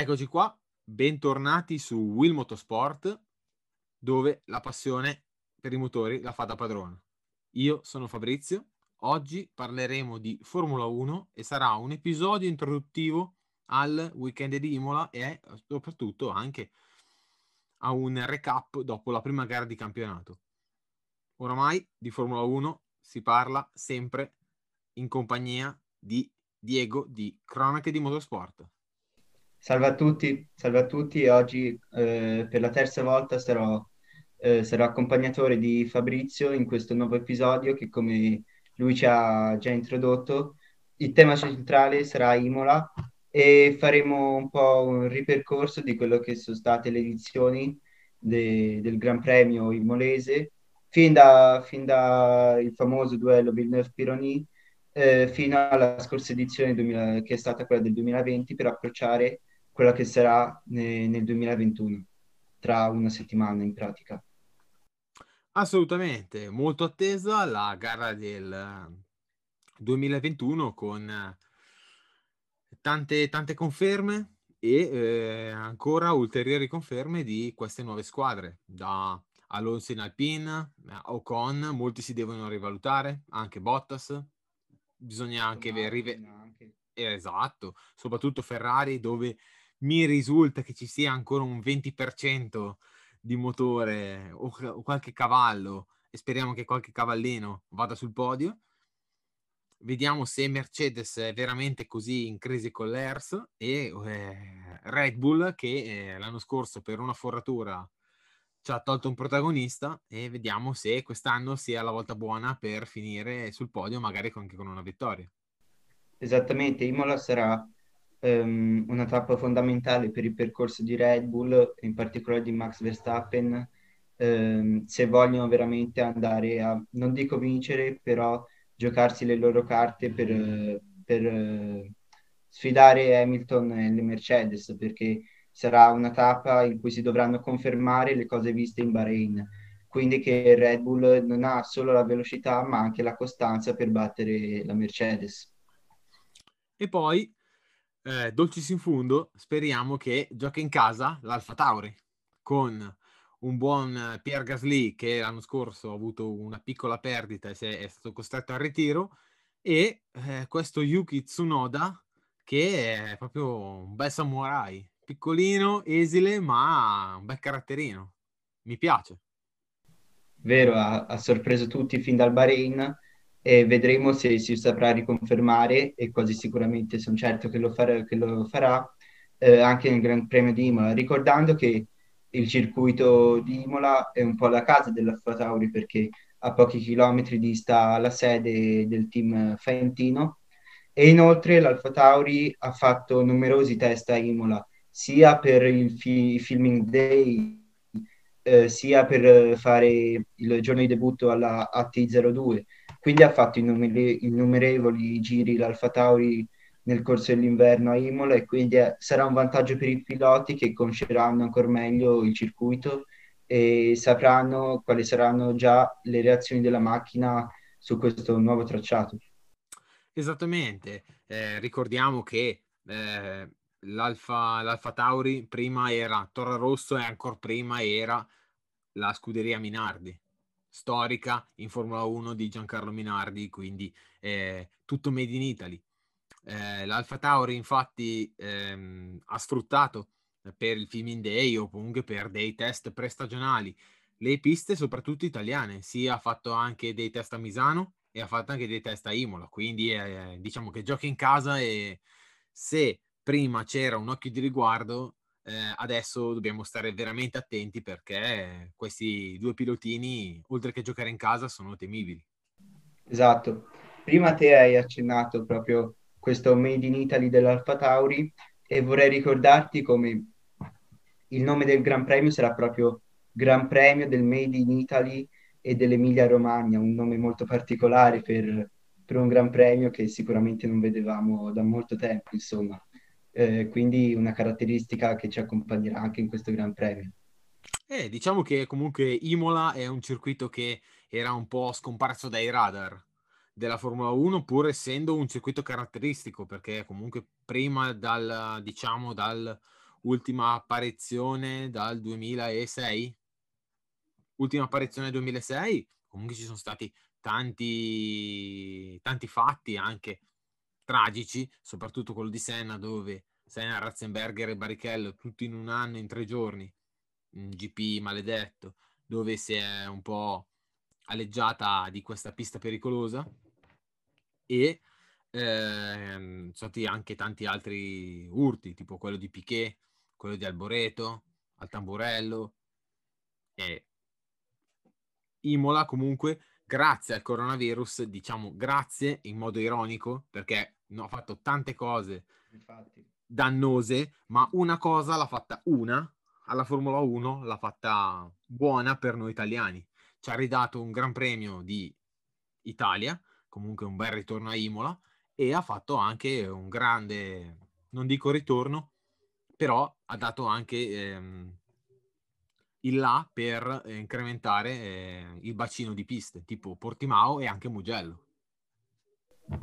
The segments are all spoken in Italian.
Eccoci qua, bentornati su Will Motorsport, dove la passione per i motori la fa da padrone. Io sono Fabrizio, oggi parleremo di Formula 1 e sarà un episodio introduttivo al weekend di Imola e soprattutto anche a un recap dopo la prima gara di campionato. Oramai di Formula 1 si parla sempre in compagnia di Diego di Cronache di Motorsport. Salve a tutti, salve a tutti. Oggi eh, per la terza volta sarò, eh, sarò accompagnatore di Fabrizio in questo nuovo episodio che come lui ci ha già introdotto, il tema centrale sarà Imola e faremo un po' un ripercorso di quello che sono state le edizioni de- del Gran Premio Imolese, fin da, fin da famoso duello Villeneuve-Pironi eh, fino alla scorsa edizione 2000, che è stata quella del 2020 per approcciare quella che sarà ne, nel 2021, tra una settimana in pratica. Assolutamente, molto attesa la gara del 2021 con tante, tante conferme e eh, ancora ulteriori conferme di queste nuove squadre. Da Alonso in Alpine, Ocon, molti si devono rivalutare, anche Bottas. Bisogna anche rive... Esatto, soprattutto Ferrari dove mi risulta che ci sia ancora un 20% di motore o, o qualche cavallo e speriamo che qualche cavallino vada sul podio. Vediamo se Mercedes è veramente così in crisi con l'ERS e eh, Red Bull che eh, l'anno scorso per una forratura ci ha tolto un protagonista e vediamo se quest'anno sia la volta buona per finire sul podio, magari anche con una vittoria. Esattamente, Imola sarà um, una tappa fondamentale per il percorso di Red Bull, in particolare di Max Verstappen, um, se vogliono veramente andare a, non dico vincere, però giocarsi le loro carte per, per uh, sfidare Hamilton e le Mercedes, perché sarà una tappa in cui si dovranno confermare le cose viste in Bahrain. Quindi che Red Bull non ha solo la velocità, ma anche la costanza per battere la Mercedes. E poi eh, dolcis in fundo, speriamo che giochi in casa l'Alfa Tauri con un buon Pierre Gasly che l'anno scorso ha avuto una piccola perdita e è stato costretto al ritiro e eh, questo Yuki Tsunoda che è proprio un bel samurai, piccolino, esile, ma un bel caratterino. Mi piace. Vero, ha, ha sorpreso tutti fin dal Bahrain e vedremo se si saprà riconfermare e quasi sicuramente sono certo che lo, far- che lo farà eh, anche nel Gran Premio di Imola, ricordando che il circuito di Imola è un po' la casa dell'Alfa Tauri perché a pochi chilometri dista la sede del team Faentino e inoltre l'Alfa Tauri ha fatto numerosi test a Imola sia per il fi- filming day eh, sia per fare il giorno di debutto alla AT02 quindi ha fatto innumere- innumerevoli giri l'Alfa Tauri nel corso dell'inverno a Imola e quindi è, sarà un vantaggio per i piloti che conosceranno ancora meglio il circuito e sapranno quali saranno già le reazioni della macchina su questo nuovo tracciato. Esattamente, eh, ricordiamo che eh, l'Alfa, l'Alfa Tauri prima era Torre Rosso e ancora prima era la scuderia Minardi storica in Formula 1 di Giancarlo Minardi, quindi eh, tutto made in Italy. Eh, L'Alfa Tauri infatti ehm, ha sfruttato per il Filming Day o comunque per dei test prestagionali le piste soprattutto italiane, sia ha fatto anche dei test a Misano e ha fatto anche dei test a Imola, quindi eh, diciamo che gioca in casa e se prima c'era un occhio di riguardo eh, adesso dobbiamo stare veramente attenti perché questi due pilotini, oltre che giocare in casa, sono temibili. Esatto. Prima te hai accennato proprio questo Made in Italy dell'Alfa Tauri e vorrei ricordarti come il nome del Gran Premio sarà proprio Gran Premio del Made in Italy e dell'Emilia Romagna, un nome molto particolare per, per un Gran Premio che sicuramente non vedevamo da molto tempo, insomma eh, quindi una caratteristica che ci accompagnerà anche in questo Gran Premio. Eh, diciamo che comunque Imola è un circuito che era un po' scomparso dai radar della Formula 1 pur essendo un circuito caratteristico perché comunque prima dal diciamo dal ultima apparizione dal 2006. Ultima apparizione nel 2006, comunque ci sono stati tanti, tanti fatti anche tragici, soprattutto quello di Senna dove Senna, Ratzenberger e Barrichello tutti in un anno, in tre giorni, un GP maledetto, dove si è un po' aleggiata di questa pista pericolosa e eh, sono stati anche tanti altri urti, tipo quello di Piquet, quello di Alboreto, al Tamburello e Imola comunque grazie al coronavirus, diciamo grazie in modo ironico perché no, ha fatto tante cose Infatti. dannose, ma una cosa l'ha fatta una alla Formula 1, l'ha fatta buona per noi italiani. Ci ha ridato un gran premio di Italia, comunque un bel ritorno a Imola e ha fatto anche un grande, non dico ritorno, però ha dato anche ehm, il là per eh, incrementare eh, il bacino di piste, tipo Portimao e anche Mugello.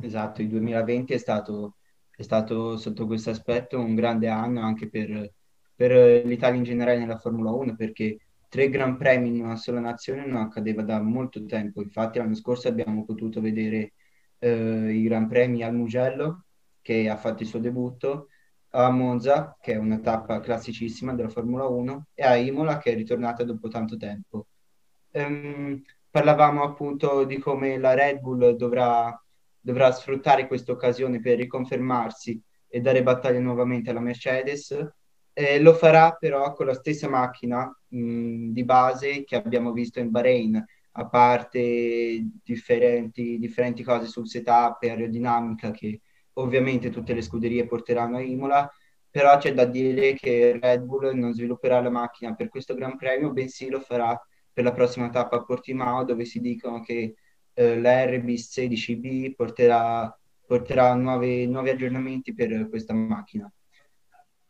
Esatto, il 2020 è stato, è stato sotto questo aspetto un grande anno anche per, per l'Italia in generale nella Formula 1, perché tre Gran Premi in una sola nazione non accadeva da molto tempo. Infatti l'anno scorso abbiamo potuto vedere eh, i Gran Premi al Mugello, che ha fatto il suo debutto, a Monza, che è una tappa classicissima della Formula 1, e a Imola, che è ritornata dopo tanto tempo. Um, parlavamo appunto di come la Red Bull dovrà, dovrà sfruttare questa occasione per riconfermarsi e dare battaglia nuovamente alla Mercedes. Eh, lo farà però con la stessa macchina mh, di base che abbiamo visto in Bahrain, a parte differenti, differenti cose sul setup e aerodinamica che ovviamente tutte le scuderie porteranno a Imola, però c'è da dire che Red Bull non svilupperà la macchina per questo Gran Premio, bensì lo farà per la prossima tappa a Portimao, dove si dicono che eh, la RB16B porterà, porterà nuovi, nuovi aggiornamenti per questa macchina.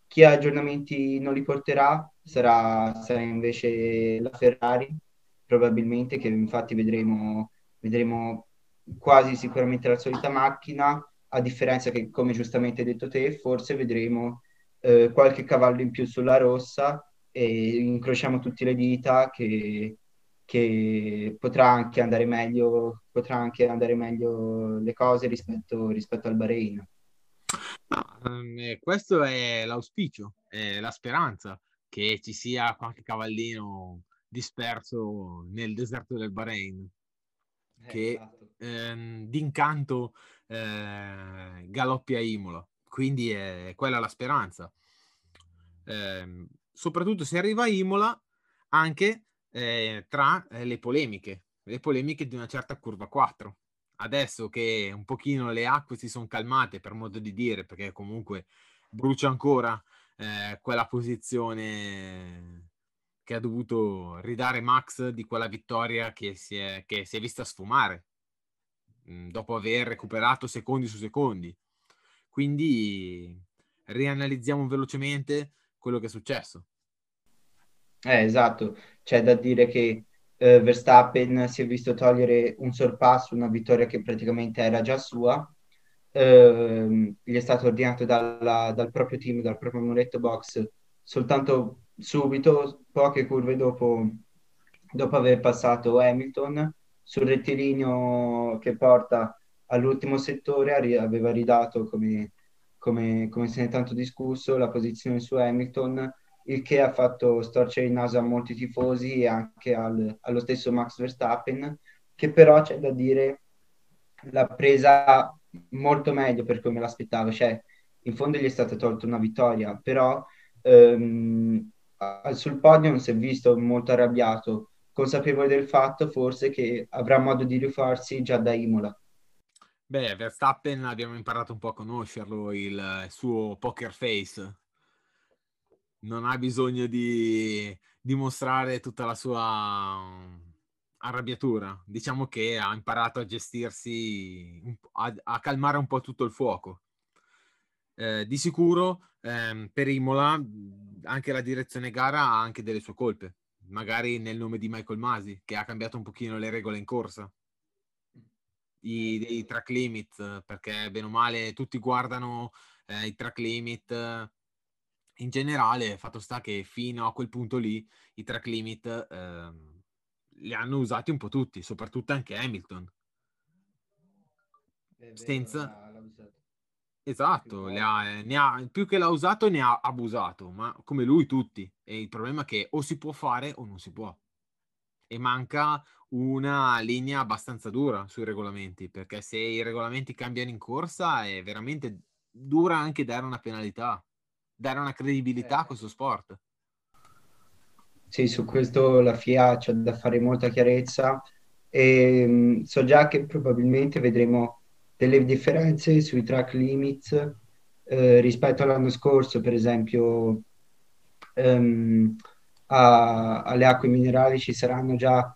Chi aggiornamenti non li porterà sarà, sarà invece la Ferrari, probabilmente, che infatti vedremo, vedremo quasi sicuramente la solita macchina, a differenza che, come giustamente hai detto te, forse vedremo eh, qualche cavallo in più sulla rossa e incrociamo tutte le dita che, che potrà anche andare meglio, potrà anche andare meglio le cose rispetto, rispetto al Bahrain. No, um, questo è l'auspicio, è la speranza che ci sia qualche cavallino disperso nel deserto del Bahrain eh, che esatto. ehm, d'incanto eh, galoppi a Imola. Quindi è quella la speranza. Eh, soprattutto se arriva a Imola anche eh, tra eh, le polemiche, le polemiche di una certa curva 4. Adesso che un pochino le acque si sono calmate, per modo di dire, perché comunque brucia ancora eh, quella posizione che ha dovuto ridare Max di quella vittoria che si è, che si è vista sfumare mm, dopo aver recuperato secondi su secondi. Quindi rianalizziamo velocemente quello che è successo. Eh, esatto, c'è da dire che eh, Verstappen si è visto togliere un sorpasso, una vittoria che praticamente era già sua. Eh, gli è stato ordinato dalla, dal proprio team, dal proprio muretto box, soltanto subito, poche curve dopo, dopo aver passato Hamilton, sul rettilineo che porta all'ultimo settore aveva ridato, come, come, come se ne è tanto discusso, la posizione su Hamilton, il che ha fatto storcere il naso a molti tifosi e anche al, allo stesso Max Verstappen, che però c'è da dire l'ha presa molto meglio per come l'aspettavo, cioè in fondo gli è stata tolta una vittoria, però ehm, sul podium si è visto molto arrabbiato, consapevole del fatto forse che avrà modo di rifarsi già da Imola. Beh, Verstappen abbiamo imparato un po' a conoscerlo, il suo poker face. Non ha bisogno di dimostrare tutta la sua arrabbiatura. Diciamo che ha imparato a gestirsi, a, a calmare un po' tutto il fuoco. Eh, di sicuro ehm, per Imola anche la direzione gara ha anche delle sue colpe, magari nel nome di Michael Masi che ha cambiato un pochino le regole in corsa. I, i track limit perché bene o male tutti guardano eh, i track limit in generale, fatto sta che fino a quel punto lì i track limit ehm, li hanno usati un po' tutti, soprattutto anche Hamilton. Senza... Esatto, più, ha, ha, più che l'ha usato ne ha abusato, ma come lui tutti. E il problema è che o si può fare o non si può. E manca una linea abbastanza dura sui regolamenti, perché se i regolamenti cambiano in corsa è veramente dura anche dare una penalità, dare una credibilità eh. a questo sport. Sì, su questo la FIA c'è da fare molta chiarezza e mm, so già che probabilmente vedremo delle differenze sui track limits eh, rispetto all'anno scorso, per esempio um, a, alle acque minerali ci saranno già,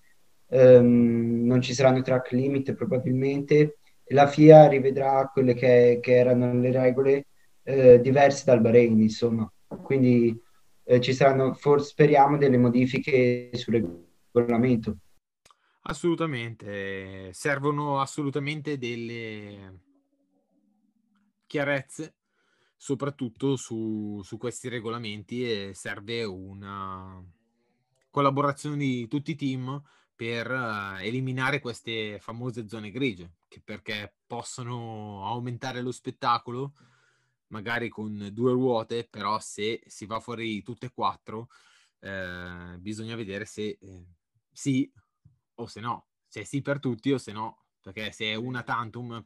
um, non ci saranno track limit probabilmente, e la FIA rivedrà quelle che, che erano le regole eh, diverse dal Bahrain, insomma. Quindi eh, ci saranno, forse speriamo, delle modifiche sul regolamento. Assolutamente, servono assolutamente delle chiarezze, soprattutto su, su questi regolamenti e serve una collaborazione di tutti i team per uh, eliminare queste famose zone grigie, che perché possono aumentare lo spettacolo, magari con due ruote, però se si va fuori tutte e quattro, eh, bisogna vedere se eh, sì o se no, se sì per tutti o se no, perché se è una tantum,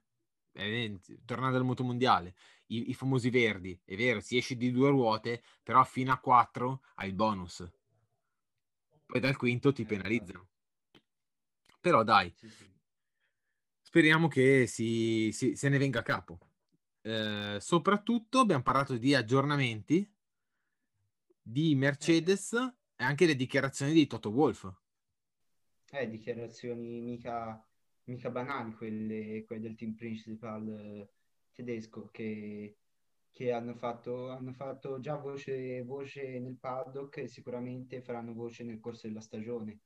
eh, tornando al motomondiale, i, i famosi verdi, è vero, si esce di due ruote, però fino a quattro hai il bonus. Poi dal quinto ti penalizzano. Però dai, speriamo che si, si, se ne venga a capo. Eh, soprattutto abbiamo parlato di aggiornamenti di Mercedes e anche le dichiarazioni di Toto Wolff eh, dichiarazioni mica, mica banali quelle, quelle, del team principal eh, tedesco che, che hanno, fatto, hanno, fatto, già voce, voce, nel paddock e sicuramente faranno voce nel corso della stagione.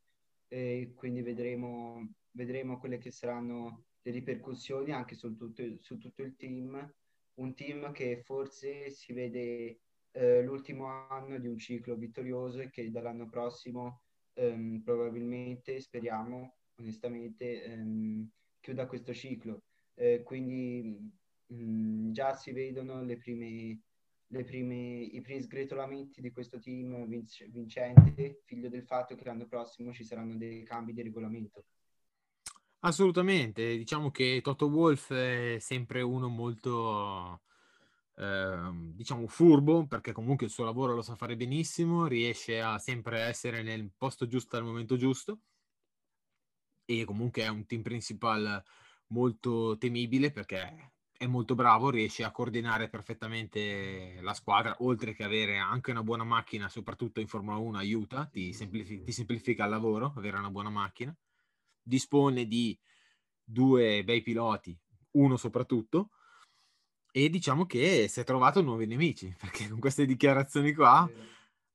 E quindi vedremo, vedremo quelle che saranno le ripercussioni anche su tutto, su tutto il team. Un team che forse si vede eh, l'ultimo anno di un ciclo vittorioso e che dall'anno prossimo ehm, probabilmente speriamo onestamente ehm, chiuda questo ciclo. Eh, quindi mh, mm, già si vedono le prime, le prime, i primi sgretolamenti di questo team vinc- vincente, figlio del fatto che l'anno prossimo ci saranno dei cambi di regolamento. Assolutamente, diciamo che Toto Wolf è sempre uno molto Ehm, diciamo furbo perché comunque il suo lavoro lo sa fare benissimo, riesce a sempre essere nel posto giusto al momento giusto e comunque è un team principal molto temibile perché è molto bravo, riesce a coordinare perfettamente la squadra, oltre che avere anche una buona macchina, soprattutto in Formula 1 aiuta, ti, semplifica, ti semplifica il lavoro, avere una buona macchina, dispone di due bei piloti, uno soprattutto, e diciamo che si è trovato nuovi nemici, perché con queste dichiarazioni qua,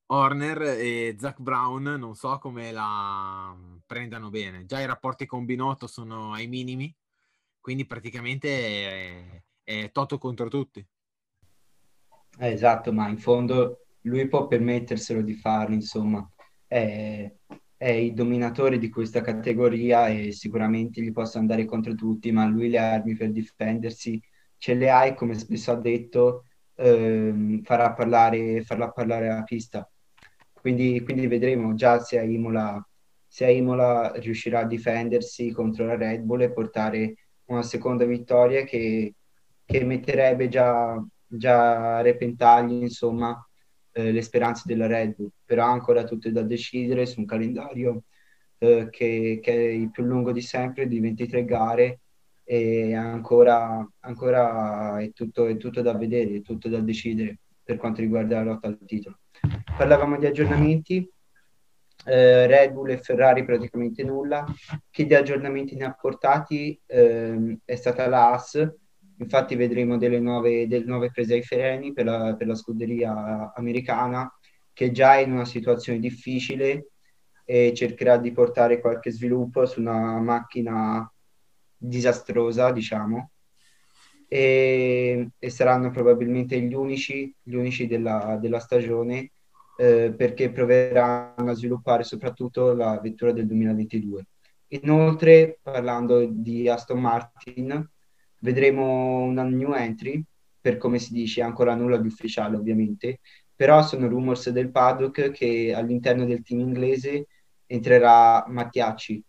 Horner e Zach Brown non so come la prendano bene. Già i rapporti con Binotto sono ai minimi, quindi praticamente è, è Toto contro tutti. Eh, esatto, ma in fondo lui può permetterselo di farlo, insomma. È, è il dominatore di questa categoria e sicuramente gli posso andare contro tutti, ma lui le armi per difendersi ce le hai, come spesso ha detto, ehm, farà parlare, farà parlare la pista. Quindi, quindi vedremo già se a, Imola, se a Imola riuscirà a difendersi contro la Red Bull e portare una seconda vittoria che, che metterebbe già, già a repentaglio insomma, eh, le speranze della Red Bull. Però ancora tutto da decidere su un calendario eh, che, che, è il più lungo di sempre, di 23 gare, e ancora, ancora è, tutto, è tutto da vedere, è tutto da decidere per quanto riguarda la lotta al titolo. Parlavamo di aggiornamenti, eh, Red Bull e Ferrari praticamente nulla. Chi di aggiornamenti ne ha portati eh, è stata la Haas, infatti vedremo delle nuove, delle nuove prese ai freni per la, per la scuderia americana che già è in una situazione difficile e cercherà di portare qualche sviluppo su una macchina disastrosa, diciamo. e, e saranno probabilmente gli unici, gli unici della, della stagione eh, perché proveranno a sviluppare soprattutto la vettura del 2022. Inoltre, parlando di Aston Martin, vedremo una new entry, per come si dice, ancora nulla di ufficiale ovviamente, però sono rumors del paddock che all'interno del team inglese entrerà Mattiacci,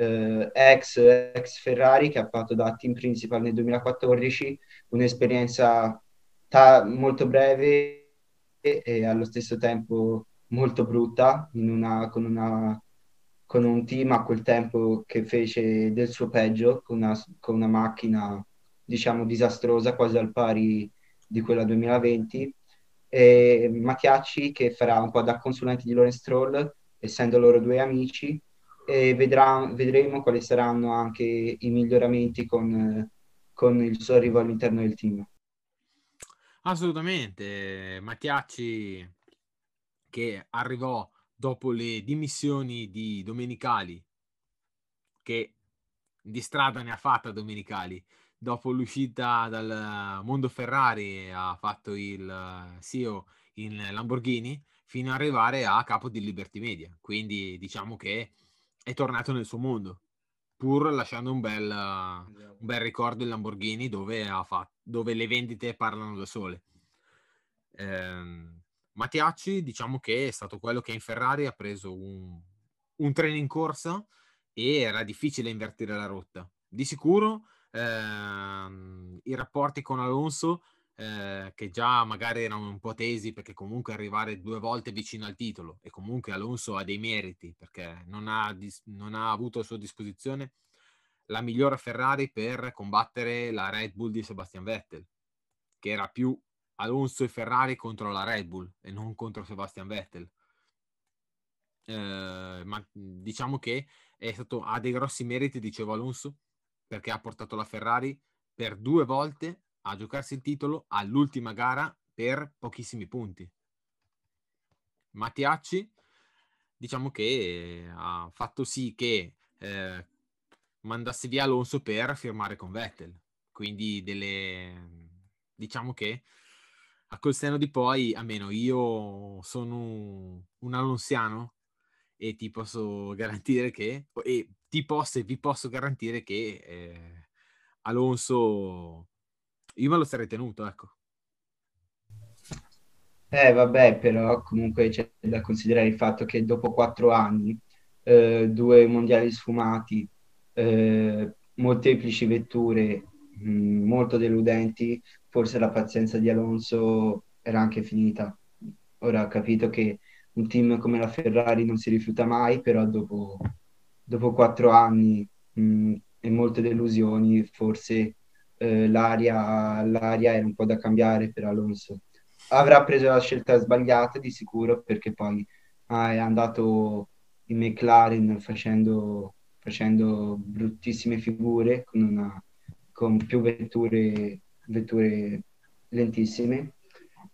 eh, ex, ex, Ferrari che ha fatto da team principal nel 2014, un'esperienza ta- molto breve e, allo stesso tempo molto brutta una, con, una, con, un team a quel tempo che fece del suo peggio, con una, con una macchina diciamo disastrosa, quasi al pari di quella 2020. E Mattiacci che farà un po' da consulente di Lorenz Stroll, essendo loro due amici, e vedrà, vedremo quali saranno anche i miglioramenti con, con il suo arrivo all'interno del team. Assolutamente, Mattiacci che arrivò dopo le dimissioni di Domenicali, che di strada ne ha fatta Domenicali, dopo l'uscita dal mondo Ferrari ha fatto il CEO in Lamborghini fino ad arrivare a capo di Liberty Media. Quindi diciamo che è tornato nel suo mondo, pur lasciando un bel, un bel ricordo in Lamborghini dove, fatto, dove, le vendite parlano da sole. Eh, Mattiacci diciamo che è stato quello che in Ferrari ha preso un, un treno in corsa e era difficile invertire la rotta. Di sicuro eh, i rapporti con Alonso eh, che già magari erano un po' tesi perché comunque arrivare due volte vicino al titolo e comunque Alonso ha dei meriti perché non ha, non ha avuto a sua disposizione la migliore Ferrari per combattere la Red Bull di Sebastian Vettel, che era più Alonso e Ferrari contro la Red Bull e non contro Sebastian Vettel. Eh, ma diciamo che stato, ha dei grossi meriti, dicevo Alonso, perché ha portato la Ferrari per due volte a giocarsi il titolo all'ultima gara per pochissimi punti. Mattiacci, diciamo che ha fatto sì che eh, mandasse via Alonso per firmare con Vettel. Quindi delle diciamo che a col seno di poi, almeno io sono un alonsiano e ti posso garantire che e ti posso e vi posso garantire che eh, Alonso io me lo sarei tenuto, ecco. Eh, vabbè, però comunque c'è da considerare il fatto che dopo quattro anni, eh, due mondiali sfumati, eh, molteplici vetture mh, mm, molto deludenti, forse la pazienza di Alonso era anche finita. Ora ho capito che un team come la Ferrari non si rifiuta mai, però dopo, dopo quattro anni mh, mm, e molte delusioni, forse eh, l'aria, l'aria era un po' da cambiare per Alonso. Avrà preso la scelta sbagliata di sicuro perché poi ah, è andato in McLaren facendo, facendo bruttissime figure con, una, con più vetture, vetture lentissime.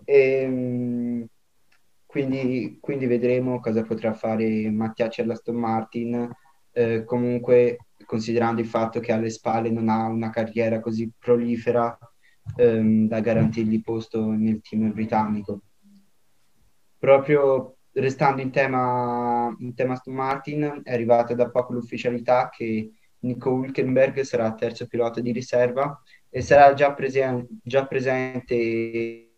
E, ehm, quindi, quindi, vedremo cosa potrà fare Mattiacci all'Aston Martin. Eh, comunque considerando il fatto che alle spalle non ha una carriera così prolifera ehm, da garantirgli posto nel team britannico. Proprio restando in tema, in tema Aston Martin, è arrivata da poco l'ufficialità che Nico Hülkenberg sarà terzo pilota di riserva e sarà già, presen- già presente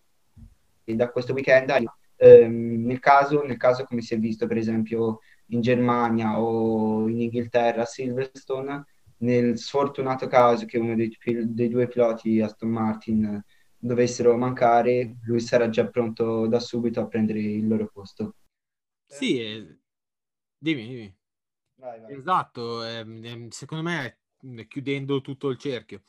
da questo weekend ehm, nel, caso, nel caso, come si è visto per esempio in Germania o in Inghilterra a Silverstone, nel sfortunato caso che uno dei, dei due piloti Aston Martin dovessero mancare, lui sarà già pronto da subito a prendere il loro posto. Sì, eh, dimmi, dimmi. Vai, vai. Esatto, eh, secondo me chiudendo tutto il cerchio.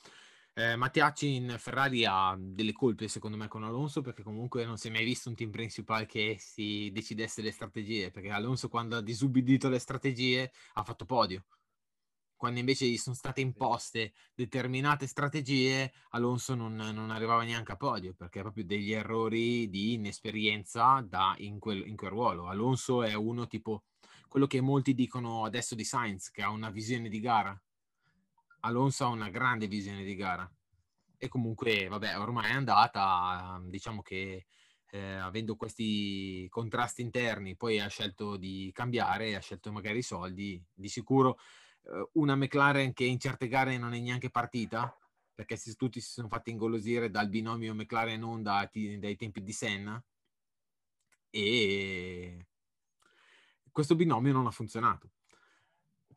Eh, Mattiacci in Ferrari ha delle colpe secondo me con Alonso perché comunque non si è mai visto un team principale che si decidesse le strategie perché Alonso quando ha disubbidito le strategie ha fatto podio. Quando invece gli sono state imposte determinate strategie Alonso non, non arrivava neanche a podio perché proprio degli errori di inesperienza da in, quel, in quel ruolo. Alonso è uno tipo quello che molti dicono adesso di Sainz che ha una visione di gara Alonso ha una grande visione di gara. E comunque, vabbè, ormai è andata, diciamo che eh, avendo questi contrasti interni, poi ha scelto di cambiare, ha scelto magari i soldi, di sicuro eh, una McLaren che in certe gare non è neanche partita, perché si, tutti si sono fatti ingolosire dal binomio McLaren-Honda dai tempi di Senna, e questo binomio non ha funzionato.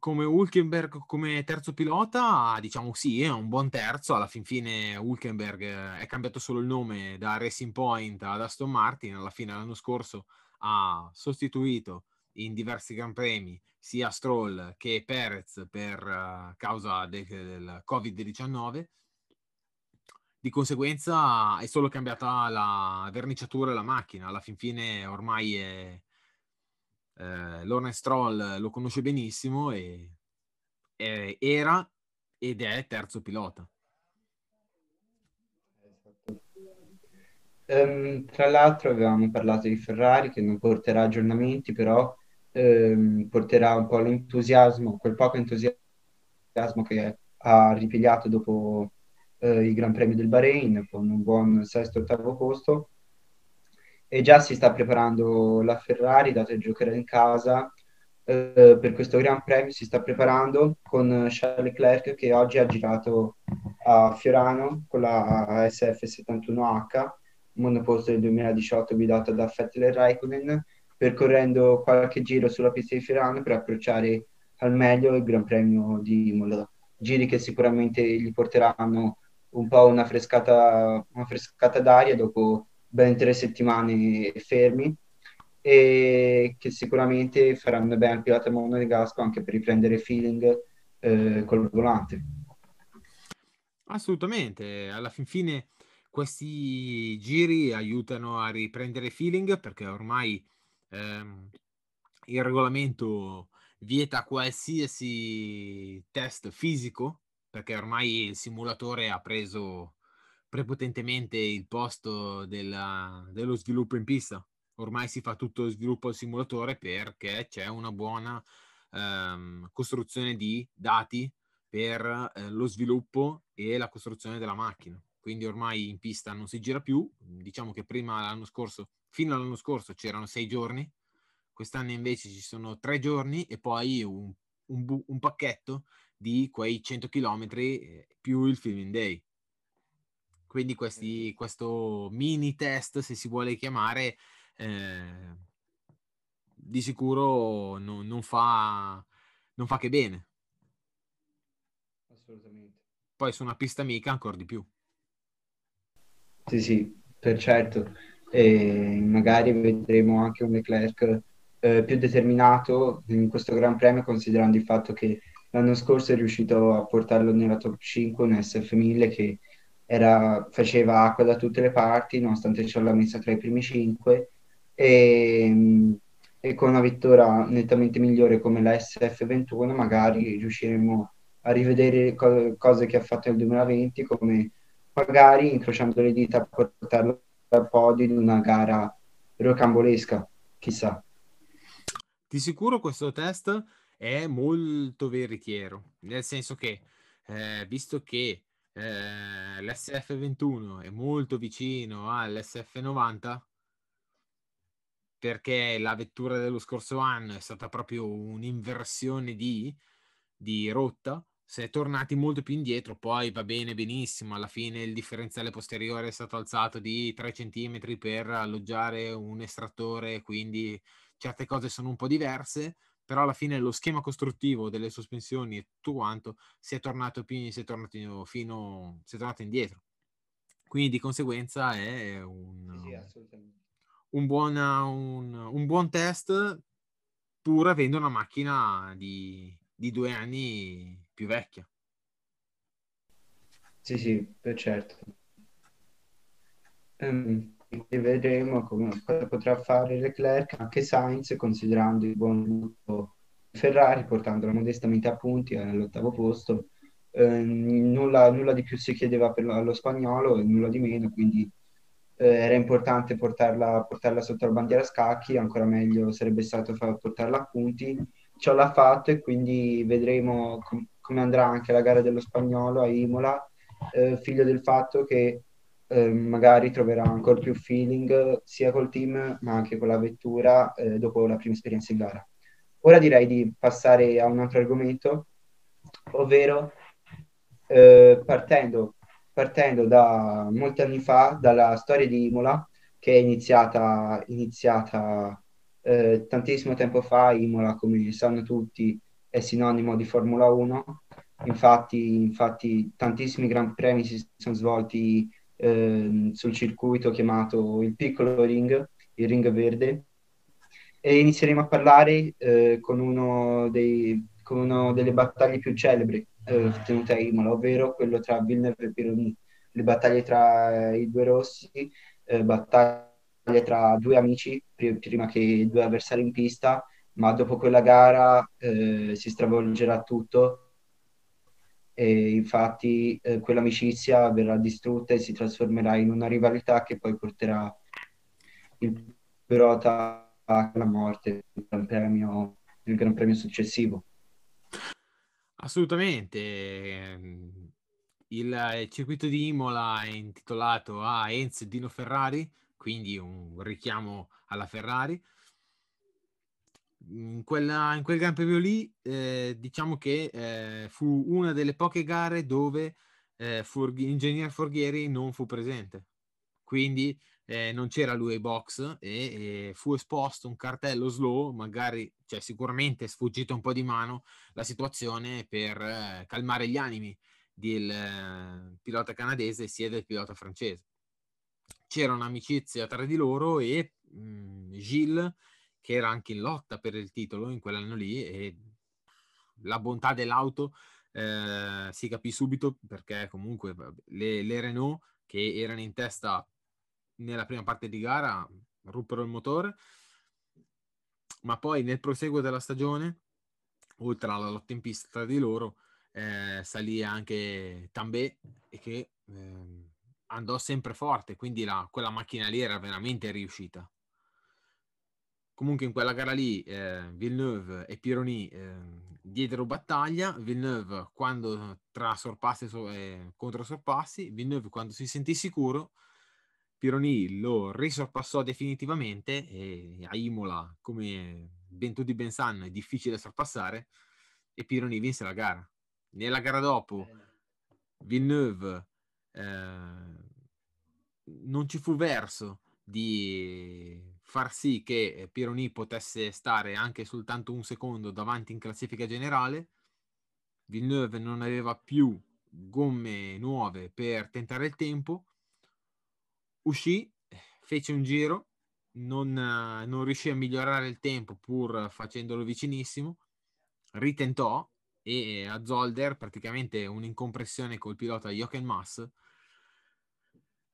Come Hulkenberg come terzo pilota, diciamo sì, è un buon terzo. Alla fin fine Hulkenberg eh, è cambiato solo il nome da Racing Point ad Aston Martin. Alla fine l'anno scorso ha sostituito in diversi Gran Premi sia Stroll che Perez per uh, causa de- del Covid-19. Di conseguenza è solo cambiata la verniciatura della macchina. Alla fin fine ormai è, eh, Lawrence Stroll lo conosce benissimo e, e era ed è terzo pilota. Um, tra l'altro avevamo parlato di Ferrari che non porterà aggiornamenti, però um, porterà un po' l'entusiasmo, quel poco entusiasmo che ha ripigliato dopo uh, il Gran Premio del Bahrain con un buon sesto ottavo posto e già si sta preparando la Ferrari, dato che giocherà in casa, eh, per questo Gran Premio si sta preparando con Charles Leclerc che oggi ha girato a Fiorano con la SF71H, monoposto del 2018 guidato da Vettel e Raikkonen, percorrendo qualche giro sulla pista di Fiorano per approcciare al meglio il Gran Premio di Imola. Giri che sicuramente gli porteranno un po' una frescata, una frescata d'aria dopo ben tre settimane fermi e che sicuramente faranno bene al pilota monegasco anche per riprendere feeling eh, col volante. Assolutamente, alla fin fine questi giri aiutano a riprendere feeling perché ormai ehm, il regolamento vieta qualsiasi test fisico perché ormai il simulatore ha preso prepotentemente il posto della, dello sviluppo in pista. Ormai si fa tutto lo sviluppo al simulatore perché c'è una buona ehm, costruzione di dati per eh, lo sviluppo e la costruzione della macchina. Quindi ormai in pista non si gira più. Diciamo che prima l'anno scorso, fino all'anno scorso, c'erano sei giorni, quest'anno invece ci sono tre giorni e poi un, un, un pacchetto di quei 100 km eh, più il filming day. Quindi questi, questo mini test, se si vuole chiamare, eh, di sicuro no, non, fa, non fa che bene. Assolutamente. Poi su una pista amica ancora di più. Sì, sì, per certo. E magari vedremo anche un Leclerc eh, più determinato in questo Gran Premio, considerando il fatto che l'anno scorso è riuscito a portarlo nella top 5, un SF1000 che era, faceva acqua da tutte le parti, nonostante ce l'ha messa tra i primi cinque, e, e, con una vittoria nettamente migliore come la SF21 magari riusciremo a rivedere co- cose che ha fatto nel 2020, come magari incrociando le dita a portarlo al podio in una gara rocambolesca, chissà. Di sicuro questo test è molto veritiero, nel senso che, eh, visto che eh, l'SF21 è molto vicino all'SF90 perché la vettura dello scorso anno è stata proprio un'inversione di, di rotta si è tornati molto più indietro, poi va bene benissimo, alla fine il differenziale posteriore è stato alzato di 3 cm per alloggiare un estrattore, quindi certe cose sono un po' diverse, però alla fine lo schema costruttivo delle sospensioni e tutto quanto si è tornato, più, si è tornato, fino, si è tornato indietro. Quindi di conseguenza è un, sì, un, buona, un, un, buon test pur avendo una macchina di, di due anni più vecchia. Sì, sì, per certo. Um, vedremo come, cosa potrà fare Leclerc, anche Sainz, considerando il buon gruppo Ferrari, portandolo modestamente a punti all'ottavo posto. Eh, nulla, nulla, di più si chiedeva per lo, spagnolo e nulla di meno, quindi eh, era importante portarla, portarla, sotto la bandiera scacchi, ancora meglio sarebbe stato far, portarla a punti. Ciò l'ha fatto e quindi vedremo com- come andrà anche la gara dello spagnolo a Imola eh, figlio del fatto che eh, magari troverà ancora più feeling sia col team ma anche con la vettura eh, dopo la prima esperienza in gara. Ora direi di passare a un altro argomento, ovvero eh, partendo, partendo da molti anni fa, dalla storia di Imola, che è iniziata, iniziata eh, tantissimo tempo fa. Imola, come sanno tutti, è sinonimo di Formula 1. Infatti, infatti tantissimi gran premi si sono svolti eh, sul circuito chiamato il piccolo ring, il ring verde. E inizieremo a parlare eh, con, uno dei, con una delle battaglie più celebri eh, tenute a Imola, ovvero quello tra Villeneuve e Pironi. Le battaglie tra i due rossi, eh, battaglie tra due amici prima che due avversari in pista, ma dopo quella gara eh, si stravolgerà tutto e infatti eh, quell'amicizia verrà distrutta e si trasformerà in una rivalità che poi porterà il pilota alla morte del Gran Premio, del Gran Premio successivo. Assolutamente. Il circuito di Imola è intitolato a Enzo Dino Ferrari, quindi un richiamo alla Ferrari in, quella, in quel Gran Premio lì, eh, diciamo che eh, fu una delle poche gare dove eh, Furghi, Ingegner Forghieri non fu presente. Quindi eh, non c'era lui ai box e, e, fu esposto un cartello slow, magari, cioè sicuramente sfuggito un po' di mano la situazione per eh, calmare gli animi del eh, pilota canadese sia del pilota francese. C'era un'amicizia tra di loro e mh, mm, Gilles che era anche in lotta per il titolo in quell'anno lì e la bontà dell'auto eh, si capì subito perché comunque le, le, Renault che erano in testa nella prima parte di gara ruppero il motore. Ma poi nel proseguo della stagione oltre alla lotta in pista tra di loro eh, salì anche Tambè e che eh, andò sempre forte quindi la, quella macchina lì era veramente riuscita comunque in quella gara lì eh, Villeneuve e Pironi eh, diedero battaglia, Villeneuve quando tra sorpassi e contro sorpassi, Villeneuve quando si sentì sicuro, Pironi lo risorpassò definitivamente e a Imola, come ben tutti ben sanno, è difficile sorpassare e Pironi vinse la gara. Nella gara dopo Villeneuve eh, non ci fu verso di far sì che eh, Pironi potesse stare anche soltanto un secondo davanti in classifica generale. Villeneuve non aveva più gomme nuove per tentare il tempo. Uscì, fece un giro, non, non riuscì a migliorare il tempo pur facendolo vicinissimo. Ritentò e a Zolder praticamente un'incompressione col pilota Jochen Mass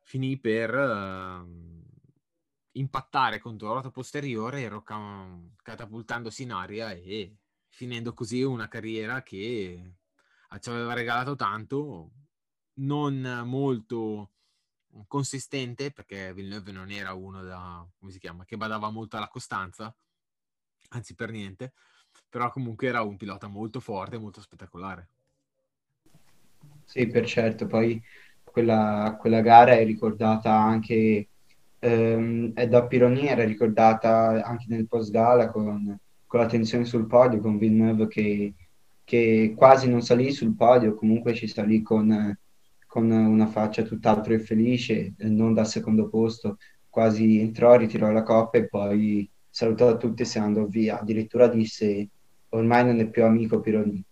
finì per uh, impattare contro la ruota posteriore, ero catapultandosi in aria e finendo così una carriera che ci aveva regalato tanto, non molto consistente perché Villeneuve non era uno da, come si chiama, che badava molto alla costanza, anzi per niente, però comunque era un pilota molto forte, molto spettacolare. Sì, per certo, poi quella, quella gara è ricordata anche ehm, è da Pironiera, ricordata anche nel post-gala con, con la tensione sul podio, con Villeneuve che, che quasi non salì sul podio, comunque ci salì con, con una faccia tutt'altro che felice, non da secondo posto, quasi entrò, ritirò la coppa e poi salutò tutti e se andò via. Addirittura disse ormai non è più amico Pironi.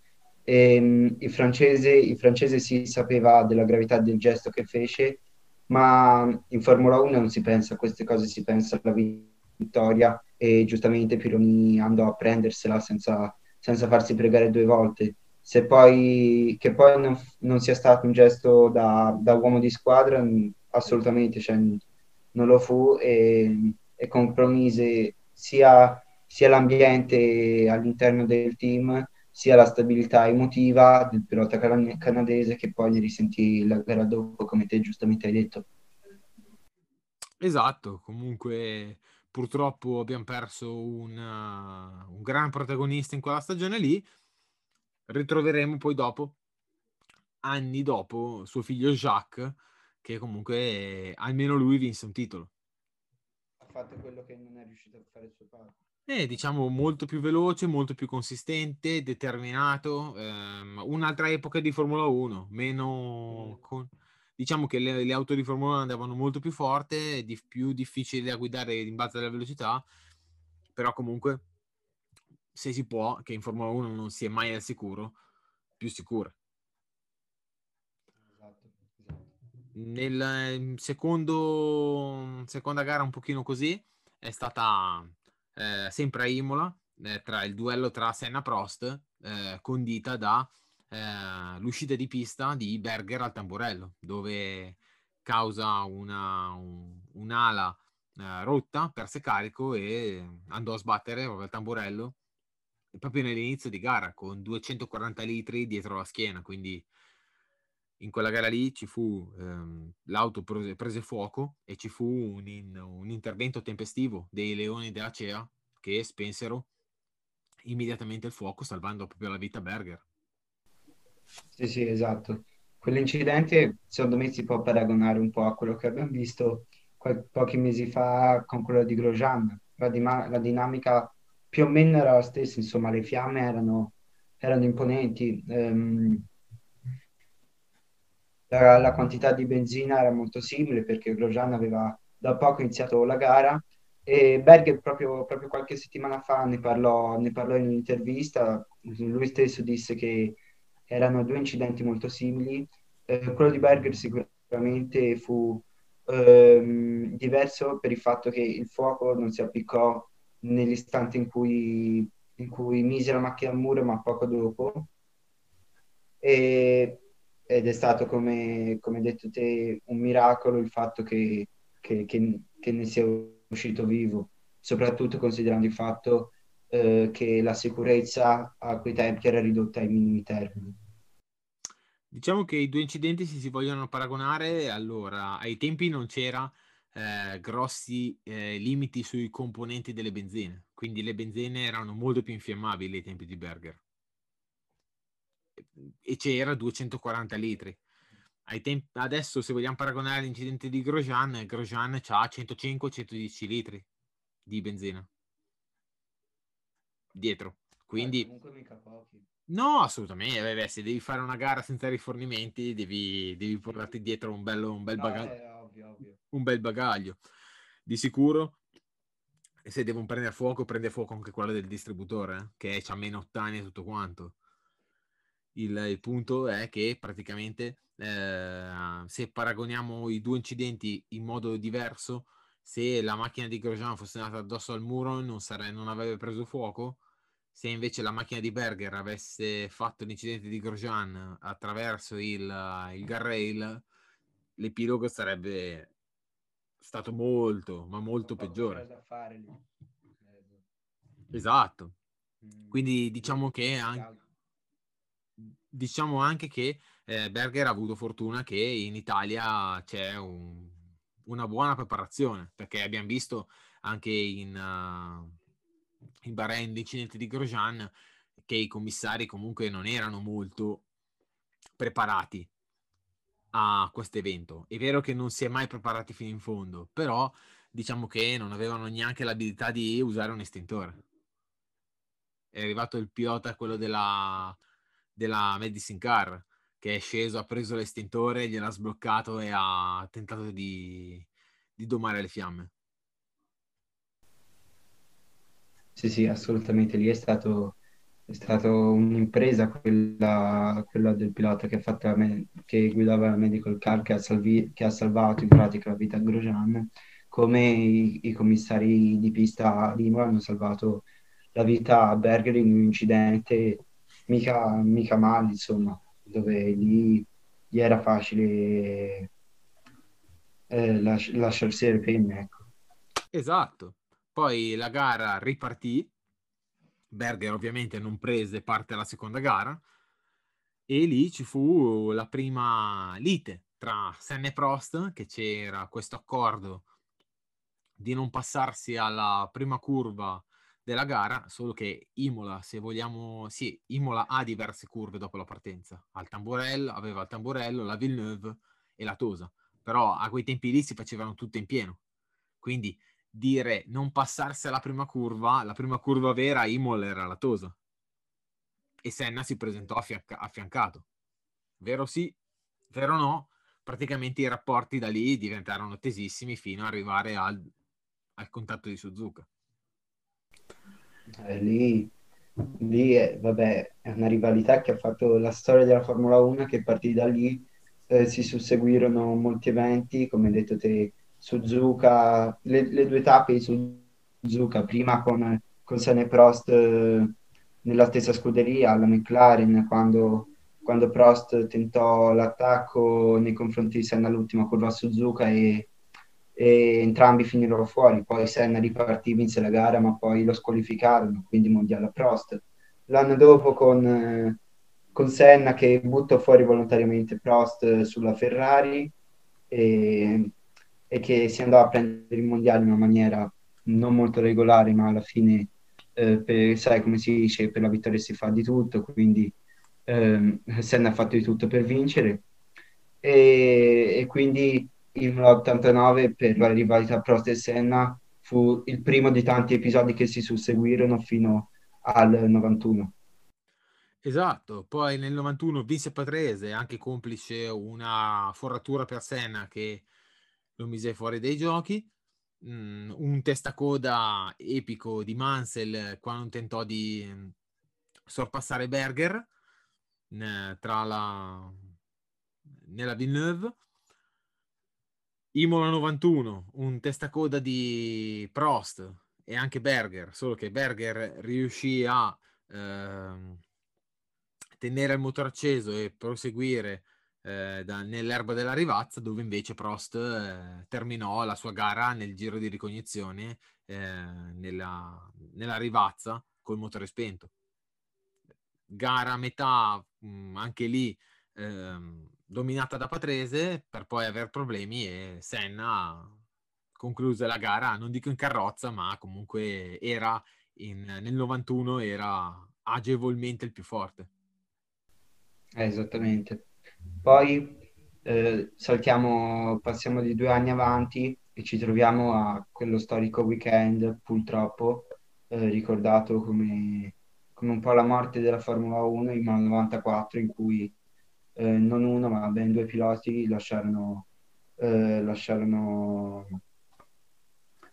E, um, il, francese, il francese si sapeva della gravità del gesto che fece ma in Formula 1 non si pensa a queste cose, si pensa alla vittoria e giustamente Pironi andò a prendersela senza, senza farsi pregare due volte. Se poi, che poi non, non sia stato un gesto da, da, uomo di squadra, assolutamente, cioè, non lo fu e, e compromise sia, sia l'ambiente all'interno del team sia la stabilità emotiva del pilota can- canadese che poi ne risentì la gara dopo, come te giustamente hai detto. Esatto, comunque purtroppo abbiamo perso una, un gran protagonista in quella stagione lì. Ritroveremo poi dopo anni dopo suo figlio Jacques, che comunque eh, almeno lui vinse un titolo. Ha fatto quello che non è riuscito a fare suo padre. Eh, diciamo molto più veloce, molto più consistente, determinato. Ehm, un'altra epoca di Formula 1, meno... Con... Diciamo che le, le, auto di Formula 1 andavano molto più forte, di, più difficili da guidare in base alla velocità, però comunque se si può, che in Formula 1 non si è mai al sicuro, più sicura. Esatto, esatto. Nel ehm, secondo, seconda gara un pochino così è stata eh, sempre a Imola, eh, tra il duello tra Senna e Prost, eh, condita da eh, di pista di Berger al tamburello, dove causa una, un, un'ala eh, rotta, perse carico e andò a sbattere proprio al tamburello proprio nell'inizio di gara con 240 litri dietro la schiena, quindi in quella gara lì ci fu ehm, l'auto prese, prese, fuoco e ci fu un, in, un, intervento tempestivo dei leoni della CEA che spensero immediatamente il fuoco salvando proprio la vita Berger. Sì, sì, esatto. Quell'incidente secondo me si può paragonare un po' a quello che abbiamo visto qual- pochi mesi fa con quello di Grosjean. La, di- la dinamica più o meno era la stessa, insomma le fiamme erano, erano imponenti. Um, la, la, quantità di benzina era molto simile perché Grosjean aveva da poco iniziato la gara e Berger proprio, proprio qualche settimana fa ne parlò, ne parlò in un'intervista, lui stesso disse che erano due incidenti molto simili. Eh, quello di Berger sicuramente fu ehm, diverso per il fatto che il fuoco non si appiccò nell'istante in cui, in cui mise la macchina al muro, ma poco dopo. E, ed è stato, come, come detto te, un miracolo il fatto che, che, che, che ne sia uscito vivo, soprattutto considerando il fatto eh, che la sicurezza a quei tempi era ridotta ai minimi termini. Diciamo che i due incidenti, se si vogliono paragonare, allora ai tempi non c'era eh, grossi eh, limiti sui componenti delle benzine, quindi le benzine erano molto più infiammabili ai tempi di Berger e c'era 240 litri. Tempi, adesso se vogliamo paragonare l'incidente di Grosjean, Grosjean ha 105-110 litri di benzina dietro. Quindi... Eh, comunque mica pochi. No, assolutamente. Beh, se devi fare una gara senza rifornimenti, devi, devi portarti dietro un, bello, un bel no, bagaglio. Ovvio, ovvio. Un bel bagaglio. Di sicuro, se devono prendere fuoco, prende fuoco anche quello del distributore, eh? che ha meno ottani e tutto quanto. Il, il, punto è che praticamente eh, se paragoniamo i due incidenti in modo diverso, se la macchina di Grosjean fosse andata addosso al muro non, sare- non avrebbe preso fuoco, se invece la macchina di Berger avesse fatto l'incidente di Grosjean attraverso il, il guardrail, l'epilogo sarebbe stato molto, ma molto peggiore. Esatto. Mm, Quindi diciamo che anche, diciamo anche che eh, Berger ha avuto fortuna che in Italia c'è un, una buona preparazione, perché abbiamo visto anche in... Uh, in Bahrain l'incidente di Grosjean che i commissari comunque non erano molto preparati a questo evento. È vero che non si è mai preparati fino in fondo, però diciamo che non avevano neanche l'abilità di usare un estintore. È arrivato il pilota, quello della, della Medicine Car, che è sceso, ha preso l'estintore, gliel'ha sbloccato e ha tentato di, di domare le fiamme. Sì, sì, assolutamente. Lì è stato, è stato un'impresa quella, quella del pilota che, me- che guidava la medical car che ha, salvi- che ha salvato in pratica la vita a Grosjean, come i, i commissari di pista di Imola hanno salvato la vita a Berger in un incidente mica, mica male, insomma, dove lì, lì era facile eh, las- lasciarsi le penne, ecco. Esatto. Poi la gara ripartì, Berger ovviamente non prese parte alla seconda gara e lì ci fu la prima lite tra Senna e Prost, che c'era questo accordo di non passarsi alla prima curva della gara, solo che Imola, se vogliamo, sì, Imola ha diverse curve dopo la partenza. Al tamburello, aveva il tamburello, la Villeneuve e la Tosa, però a quei tempi lì si facevano tutte in pieno. Quindi dire non passarsi alla prima curva, la prima curva vera Imola era la Tosa. E Senna si presentò affianca- affiancato. Vero sì, vero no, praticamente i rapporti da lì diventarono tesissimi fino ad arrivare al, al contatto di Suzuka. Eh, lì, lì è, vabbè, è una rivalità che ha fatto la storia della Formula 1 che partì da lì eh, si susseguirono molti eventi, come hai detto te, Suzuka, le, le due tappe di Suzuka, prima con, con Senna e Prost eh, nella stessa scuderia, alla McLaren, quando, quando Prost tentò l'attacco nei confronti di Senna all'ultima curva a Suzuka e, e entrambi finirono fuori, poi Senna ripartì, vinse la gara, ma poi lo squalificarono, quindi mondiale a Prost. L'anno dopo con... Con Senna che buttò fuori volontariamente Prost sulla Ferrari e, e, che si andò a prendere il mondiale in una maniera non molto regolare, ma alla fine, eh, per, sai come si dice, per la vittoria si fa di tutto, quindi eh, Senna ha fatto di tutto per vincere e, e quindi il 89 per la rivalità Prost e Senna fu il primo di tanti episodi che si susseguirono fino al 91. Esatto, poi nel 91 vinse Patrese, anche complice una foratura per Senna che lo mise fuori dai giochi. Mm, un testacoda epico di Mansell quando tentò di mm, sorpassare Berger tra la nella Villeneuve. Imola 91, un testacoda di Prost e anche Berger, solo che Berger riuscì a eh, tenere il motore acceso e proseguire eh, da, nell'erba della rivazza, dove invece Prost eh, terminò la sua gara nel giro di ricognizione eh, nella, nella, rivazza col motore spento. Gara a metà, mh, mm, anche lì ehm, dominata da Patrese, per poi avere problemi e Senna concluse la gara, non dico in carrozza, ma comunque era in, nel 91 era agevolmente il più forte. Eh, esattamente. Poi eh, saltiamo, passiamo di due anni avanti e ci troviamo a quello storico weekend, purtroppo, eh, ricordato come, come, un po' la morte della Formula 1 il 94, in cui eh, non uno ma ben due piloti lasciarono, eh, lasciarono,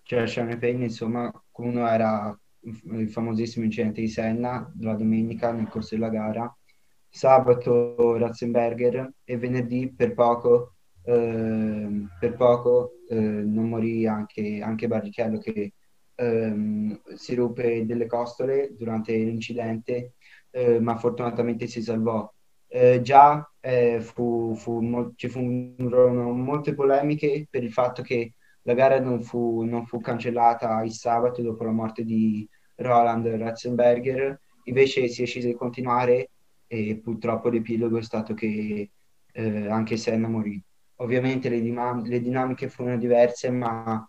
cioè lasciarono i pegni, insomma, uno era il famosissimo incidente di Senna la domenica nel corso della gara sabato Ratzenberger e venerdì per poco, eh, per poco eh, non morì anche, anche Barrichello che ehm, si ruppe delle costole durante l'incidente, eh, ma fortunatamente si salvò. Eh, già eh, fu, fu, ci furono molte polemiche per il fatto che la gara non fu, non fu cancellata il sabato dopo la morte di Roland Ratzenberger, invece si decise di continuare e purtroppo l'epilogo è stato che eh, anche Senna morì. Ovviamente le, dinam- le dinamiche furono diverse, ma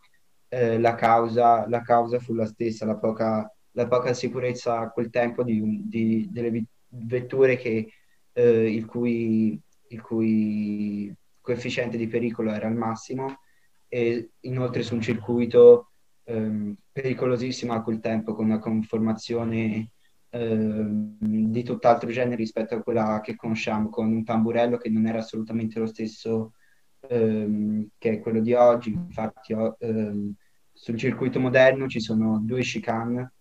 eh, la, causa, la, causa, fu la stessa, la poca, la poca sicurezza a quel tempo di, di, delle vetture che, eh, il, cui, il cui coefficiente di pericolo era al massimo e inoltre su un circuito ehm, pericolosissimo a quel tempo con una conformazione Ehm, di tutt'altro genere rispetto a quella che conosciamo, con un tamburello che non era assolutamente lo stesso ehm, che è quello di oggi. Infatti, ehm, sul circuito moderno ci sono due chicane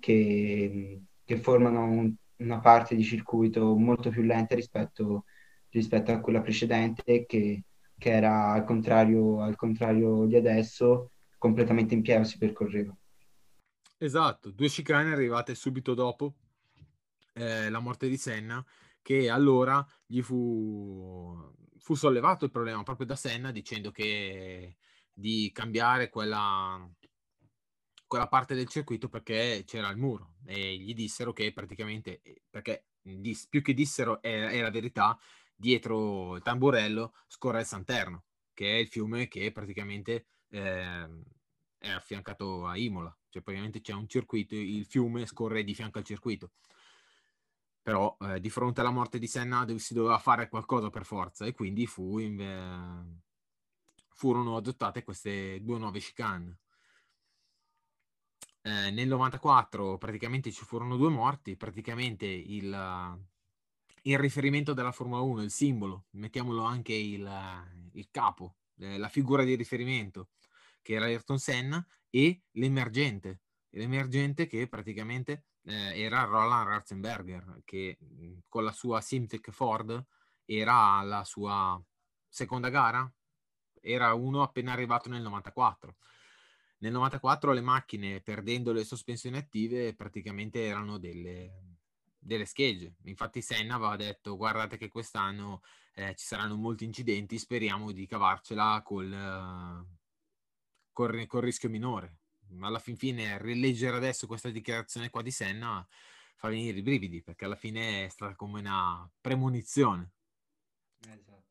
che, che formano un, una parte di circuito molto più lenta rispetto, rispetto a quella precedente, che, che era al contrario, al contrario di adesso, completamente in pieno si percorreva. Esatto, due chicane arrivate subito dopo eh, la morte di Senna, che allora gli fu, fu sollevato il problema proprio da Senna dicendo che di cambiare quella, quella parte del circuito perché c'era il muro e gli dissero che praticamente, eh, perché dis, più che dissero è, è la verità, dietro il tamburello scorre il Santerno, che è il fiume che praticamente eh, è affiancato a Imola, cioè praticamente c'è un circuito, il fiume scorre di fianco al circuito. Però eh, di fronte alla morte di Senna si doveva fare qualcosa per forza e quindi fu, eh, furono adottate queste due nuove chicane. Eh, nel 94 praticamente ci furono due morti, praticamente il, il riferimento della Formula 1, il simbolo, mettiamolo anche il, il capo, eh, la figura di riferimento, che era Ayrton Senna, e l'emergente, l'emergente che praticamente eh, era Roland Ratzenberger, che mh, con la sua Simtek Ford era la sua seconda gara, era uno appena arrivato nel 94 nel 94 le macchine, perdendo le sospensioni attive, praticamente erano delle, delle schegge. Infatti Senna aveva detto guardate che quest'anno eh, ci saranno molti incidenti, speriamo di cavarcela col, col, col rischio minore. Alla fin fine rileggere adesso questa dichiarazione qua di Senna fa venire i brividi, perché alla fine è stata come una premonizione. Esatto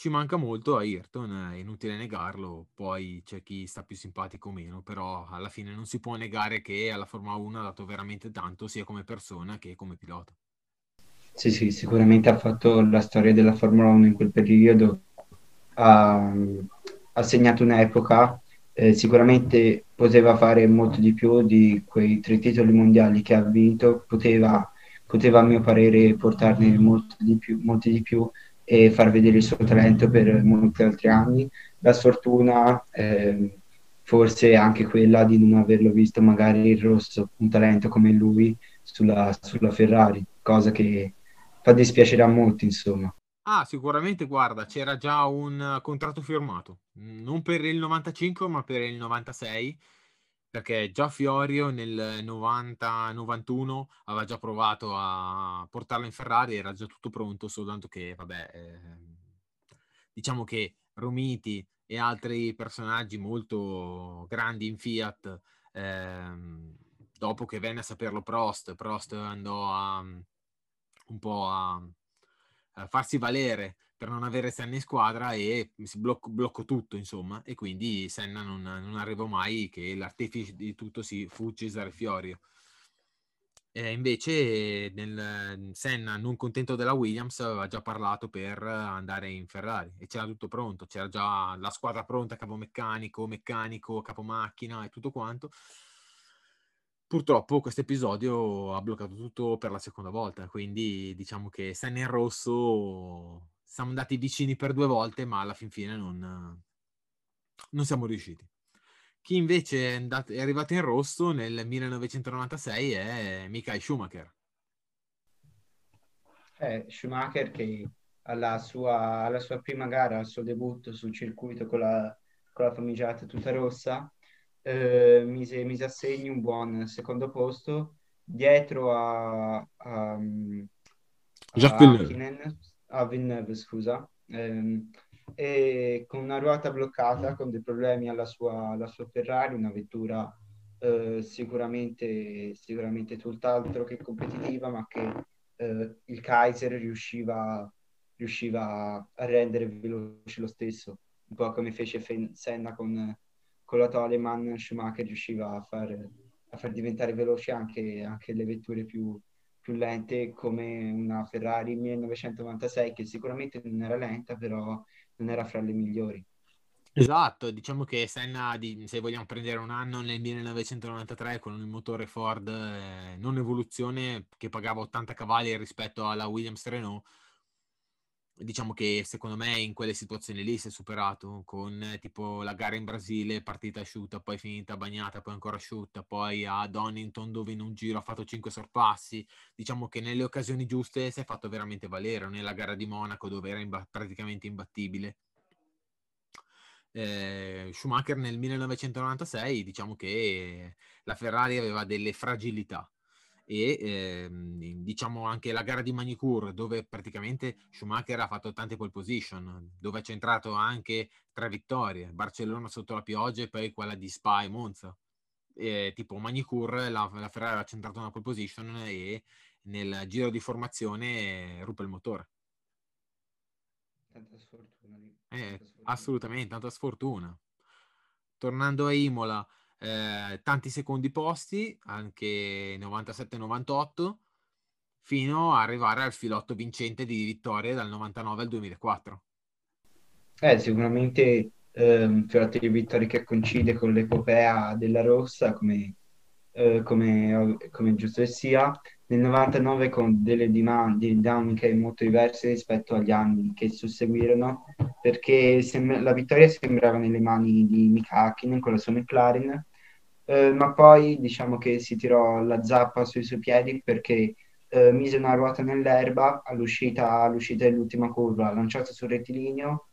ci manca molto a Ayrton, è inutile negarlo, poi c'è chi sta più simpatico o meno, però alla fine non si può negare che alla Formula 1 ha dato veramente tanto sia come persona che come pilota. Sì, sì, sicuramente ha fatto la storia della Formula 1 in quel periodo, ha, ha segnato un'epoca, eh, sicuramente poteva fare molto di più di quei tre titoli mondiali che ha vinto, poteva, poteva a mio parere portarne molto di più, molti di più e far vedere il suo talento per molti altri anni. La sfortuna eh, forse anche quella di non averlo visto magari il rosso, un talento come lui sulla, sulla Ferrari, cosa che fa dispiacere a molti, insomma. Ah, sicuramente, guarda, c'era già un contratto firmato, non per il 95 ma per il 96 perché già Fiorio nel 90-91 aveva già provato a portarlo in Ferrari, era già tutto pronto, soltanto che, vabbè, eh, diciamo che Romiti e altri personaggi molto grandi in Fiat, eh, dopo che venne a saperlo Prost, Prost andò a, un po' a, a farsi valere per non avere Senna in squadra e blocco, blocco tutto, insomma, e quindi Senna non, non, arrivò mai che l'artefice di tutto si fu Cesare Fiorio. E invece nel, Senna, non contento della Williams, aveva già parlato per andare in Ferrari e c'era tutto pronto, c'era già la squadra pronta, capomeccanico, meccanico, capomacchina e tutto quanto. Purtroppo questo episodio ha bloccato tutto per la seconda volta, quindi diciamo che Senna in rosso siamo andati vicini per due volte, ma alla fin fine non, non siamo riusciti. Chi invece è, andato, è, arrivato in rosso nel 1996 è Michael Schumacher. Eh, Schumacher che alla sua, alla sua, prima gara, al suo debutto sul circuito con la, con la famigerata tuta rossa, eh, mise, mise a segno un buon secondo posto dietro a, a, a Jacques Villeneuve a Villeneuve, scusa, ehm, e con una ruota bloccata, con dei problemi alla sua, alla sua Ferrari, una vettura eh, sicuramente, sicuramente tutt'altro che competitiva, ma che eh, il Kaiser riusciva, riusciva a rendere veloce lo stesso, un po' come fece Senna con, con la Toleman, Schumacher riusciva a far, a far diventare veloci anche, anche le vetture più, più lente come una Ferrari 1996 che sicuramente non era lenta, però non era fra le migliori. Esatto, diciamo che Senna, se vogliamo prendere un anno nel 1993 con il motore Ford eh, non evoluzione che pagava 80 cavalli rispetto alla Williams Renault, diciamo che secondo me in quelle situazioni lì si è superato con tipo la gara in Brasile, partita asciutta, poi finita bagnata, poi ancora asciutta, poi a Donington dove in un giro ha fatto 5 sorpassi. Diciamo che nelle occasioni giuste si è fatto veramente valere, nella gara di Monaco dove era imba- praticamente imbattibile. Eh, Schumacher nel 1996 diciamo che la Ferrari aveva delle fragilità e ehm, diciamo anche la gara di Manicure dove praticamente Schumacher ha fatto tante pole position dove ha centrato anche tre vittorie Barcellona sotto la pioggia e poi quella di Spa e Monza. E, tipo Manicure la, la Ferrari ha centrato una pole position e nel giro di formazione ruppe il motore. Tanta sfortuna eh, assolutamente tanta sfortuna. Tornando a Imola eh, tanti secondi posti, anche 97-98, fino ad arrivare al filotto vincente di vittorie dal 99 al 2004. Eh, sicuramente eh, un filotto di vittorie che coincide con l'epopea della Rossa, come, eh, come, come giusto sia, nel 99 con delle dinamiche molto diverse rispetto agli anni che susseguirono, perché sem- la vittoria sembrava nelle mani di Mika Hakkinen con la sua McLaren, eh, ma poi diciamo che si tirò la zappa sui suoi piedi perché eh, mise una ruota nell'erba all'uscita, all'uscita dell'ultima curva, lanciata sul rettilineo,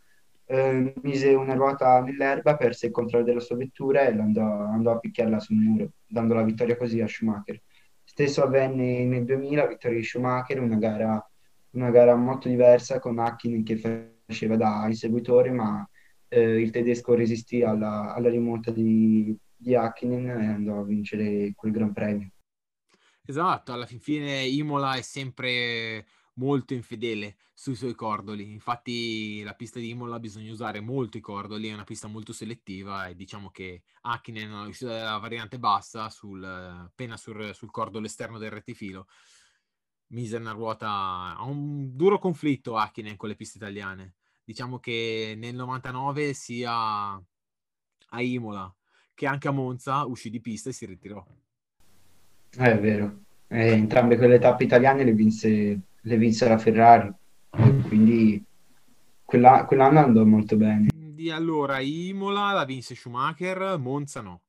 eh, mise una ruota nell'erba, perse il controllo della sua vettura e andò, andò a picchiarla sul muro, dando la vittoria così a Schumacher. Stesso avvenne nel 2000, vittoria di Schumacher, una gara, una gara molto diversa con Hakkinen che faceva da inseguitore, ma eh, il tedesco resistì alla, alla rimonta di, di Hakkinen e andò a vincere quel Gran Premio. Esatto, alla fine Imola è sempre molto infedele sui suoi cordoli. Infatti la pista di Imola bisogna usare molto i cordoli, è una pista molto selettiva e diciamo che Hakkinen ha uscito dalla variante bassa sul, appena sul, sul cordolo esterno del rettifilo. Mise una ruota, ha un duro conflitto Hakkinen con le piste italiane. Diciamo che nel 99 sia a Imola che anche a Monza uscì di pista e si ritirò. Eh, è vero, eh, entrambe quelle tappe italiane le vinse, le vinse la Ferrari, quindi quella, quell'anno andò molto bene. Di allora Imola la vinse Schumacher, Monza no,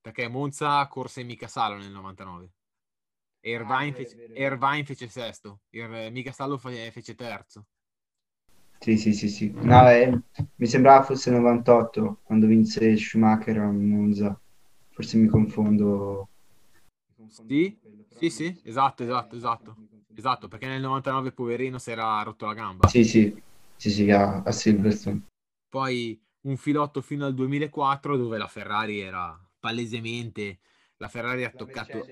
perché Monza corse Mica Salo nel 99. E Irvine, ah, fece, Irvine fece sesto, Ir, Mica Salo fece terzo. Sì, sì, sì, sì. No, eh, mi sembrava fosse 98 quando vinse Schumacher a Monza. Forse mi confondo. Sì, sì, sì, esatto, esatto, esatto. Esatto, perché nel 99 poverino si era rotto la gamba. Sì, sì, sì, sì, a, a Silverstone. Poi un filotto fino al 2004 dove la Ferrari era palesemente la Ferrari ha la toccato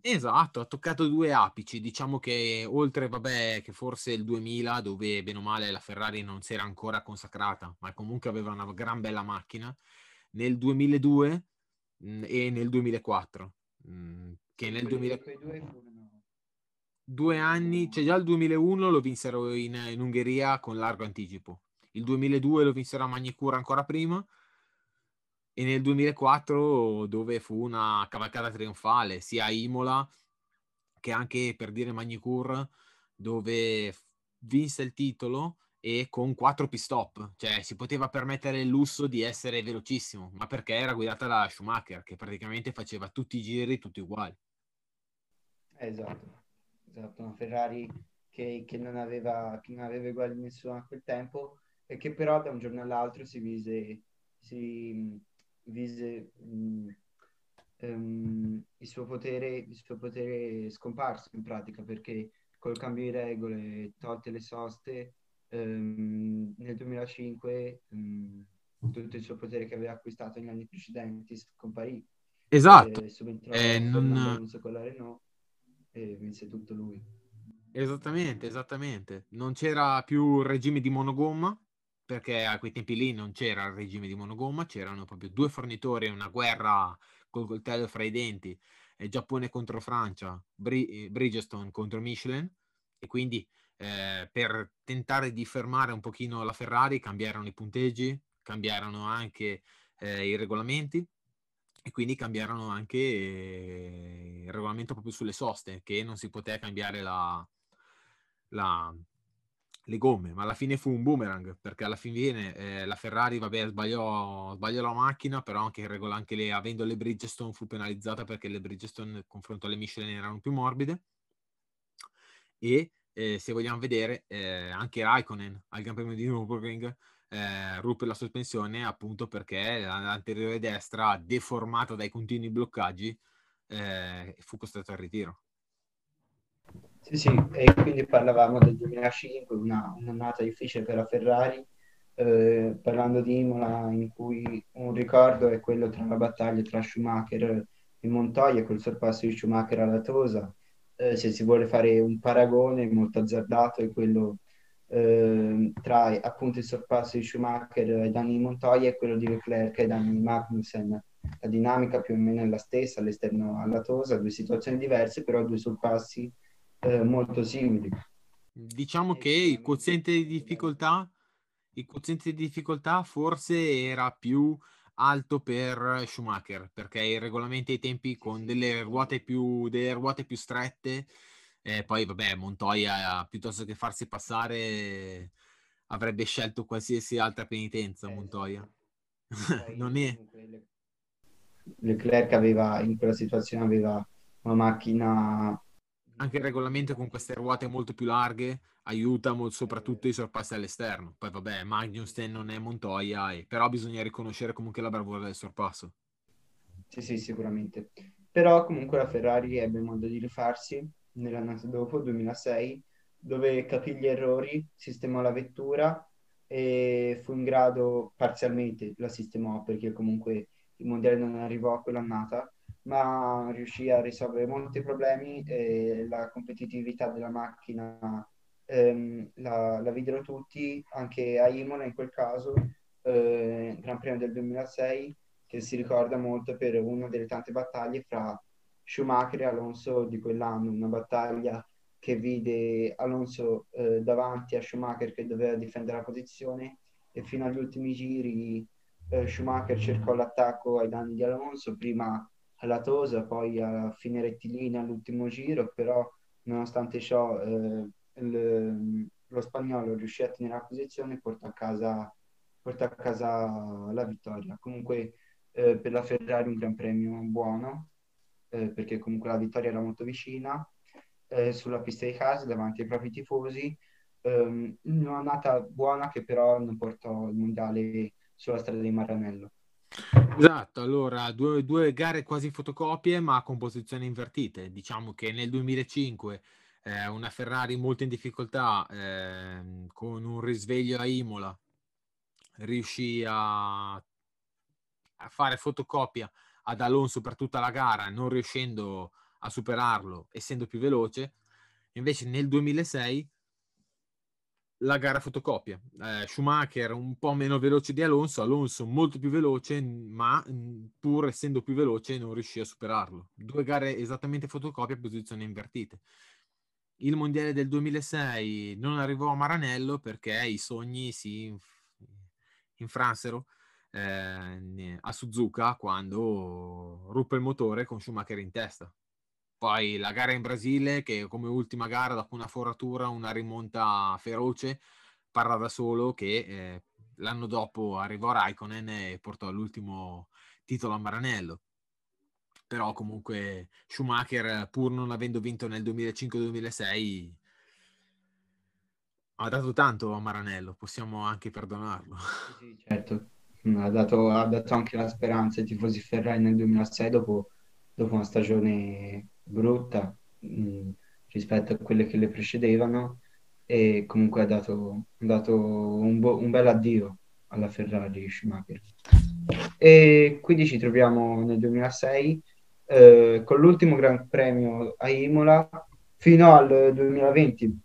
esatto ha toccato due apici. Diciamo che oltre vabbè che forse il 2000 dove bene o male la Ferrari non si era ancora consacrata ma comunque aveva una gran bella macchina nel 2002 mh, mm, e nel 2004 mh, mm, che nel 2000 due anni cioè già il 2001 lo vinsero in, in Ungheria con largo anticipo. Il 2002 lo vinsero a Magnicura ancora prima e nel 2004 dove fu una cavalcata trionfale sia a Imola che anche per dire Magnicur dove vinse il titolo e con quattro pit stop, cioè si poteva permettere il lusso di essere velocissimo, ma perché era guidata da Schumacher che praticamente faceva tutti i giri tutti uguali. Esatto, esatto, una Ferrari che, che, non aveva, che non aveva uguali nessuno a quel tempo e che però da un giorno all'altro si vise, si, vise mh, um, il, suo potere, il suo potere scomparso in pratica perché col cambio di regole, tolte le soste, um, nel 2005 um, tutto il suo potere che aveva acquistato negli anni precedenti scomparì. Esatto. E eh, non... con la Renault e vinse tutto lui. Esattamente, esattamente. Non c'era più il regime di monogomma, perché a quei tempi lì non c'era il regime di monogomma, c'erano proprio due fornitori, una guerra col coltello fra i denti, eh, Giappone contro Francia, Bri- eh, Bridgestone contro Michelin, e quindi eh, per tentare di fermare un pochino la Ferrari cambiarono i punteggi, cambiarono anche eh, i regolamenti e quindi cambiarono anche eh, il regolamento proprio sulle soste, che non si poteva cambiare la, la, le gomme, ma alla fine fu un boomerang perché alla fine eh, la Ferrari vabbè, sbagliò, sbagliò, la macchina, però anche, regola, anche le, avendo le Bridgestone fu penalizzata perché le Bridgestone nel confronto alle Michelin erano più morbide e eh, se vogliamo vedere eh, anche Raikkonen al Gran Premio di Nürburgring eh, ruppe la sospensione appunto perché l'anteriore destra deformata dai continui bloccaggi eh, fu costretto al ritiro. Sì, sì, e quindi parlavamo del 2005, una, un'annata difficile per la Ferrari, eh, parlando di Imola in cui un ricordo è quello tra la battaglia tra Schumacher e Montoya col sorpasso di Schumacher alla Tosa. Eh, se si vuole fare un paragone molto azzardato è quello eh, tra appunto il sorpasso di Schumacher ai danni di Montoya e quello di Leclerc ai danni di Magnussen la dinamica più o meno è la stessa, all'esterno alla Tosa, due situazioni diverse, però due sorpassi eh, molto simili. Diciamo che il quoziente di difficoltà, il quoziente di difficoltà forse era più alto per Schumacher perché i regolamenti ai tempi con delle ruote più, delle ruote più strette e poi vabbè Montoya piuttosto che farsi passare avrebbe scelto qualsiasi altra penitenza eh, Montoya. Non è Leclerc aveva in quella situazione aveva una macchina anche il regolamento con queste ruote molto più larghe aiuta molto, soprattutto i sorpassi all'esterno. Poi vabbè, Magnussen non è Montoya, e, però bisogna riconoscere comunque la bravura del sorpasso. Sì, sì, sicuramente. Però comunque la Ferrari ebbe modo di rifarsi nell'anno dopo, 2006, dove capì gli errori, sistemò la vettura e fu in grado, parzialmente la sistemò perché comunque il mondiale non arrivò a quell'annata, ma riuscì a risolvere molti problemi e la competitività della macchina ehm, la, la videro tutti, anche a Imola in quel caso, eh, Gran Premio del 2006, che si ricorda molto per una delle tante battaglie fra Schumacher e Alonso di quell'anno, una battaglia che vide Alonso eh, davanti a Schumacher che doveva difendere la posizione e fino agli ultimi giri eh, Schumacher cercò l'attacco ai danni di Alonso, prima alla Tosa, poi a fine rettilinea all'ultimo giro, però nonostante ciò eh, il, lo spagnolo riuscì a tenere la posizione e portò a casa, portò a casa la vittoria. Comunque eh, per la Ferrari un gran premio buono, eh, perché comunque la vittoria era molto vicina, eh, sulla pista di casa davanti ai propri tifosi. Um, un'annata buona che però non portò il mondiale sulla strada di Maranello. Esatto, allora due, due, gare quasi fotocopie ma con posizioni invertite. Diciamo che nel 2005 eh, una Ferrari molto in difficoltà eh, con un risveglio a Imola riuscì a, a, fare fotocopia ad Alonso per tutta la gara non riuscendo a superarlo essendo più veloce invece nel 2006 la gara fotocopia. Eh, Schumacher un po' meno veloce di Alonso Alonso molto più veloce ma pur essendo più veloce non riuscì a superarlo. Due gare esattamente fotocopia posizioni invertite il mondiale del 2006 non arrivò a Maranello perché i sogni si infransero eh, a Suzuka quando ruppe il motore con Schumacher in testa. Poi la gara in Brasile, che come ultima gara, dopo una foratura, una rimonta feroce, parla da solo che eh, l'anno dopo arrivò Raikkonen e portò all'ultimo titolo a Maranello però comunque Schumacher, pur non avendo vinto nel 2005-2006, ha dato tanto a Maranello, possiamo anche perdonarlo. Sì, certo, ha dato, ha dato anche la speranza ai tifosi Ferrari nel 2006 dopo, dopo una stagione brutta mh, mm, rispetto a quelle che le precedevano e comunque ha dato, dato un, bo- un bel addio alla Ferrari Schumacher. E quindi ci troviamo nel 2006 eh, con l'ultimo Gran Premio a Imola fino al 2020,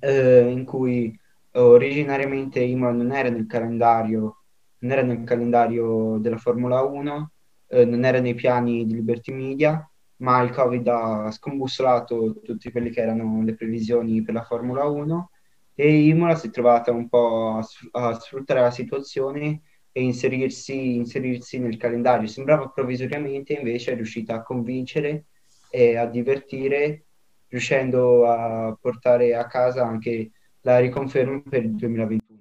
eh, in cui originariamente Imola non era nel calendario, non era nel calendario della Formula 1, eh, non era nei piani di Liberty Media, ma il Covid ha scombussolato tutte quelle che erano le previsioni per la Formula 1 e Imola si è trovata un po' a, sfruttare la situazione e inserirsi, inserirsi nel calendario. Sembrava provvisoriamente, invece è riuscita a convincere e a divertire, riuscendo a portare a casa anche la riconferma per il 2021.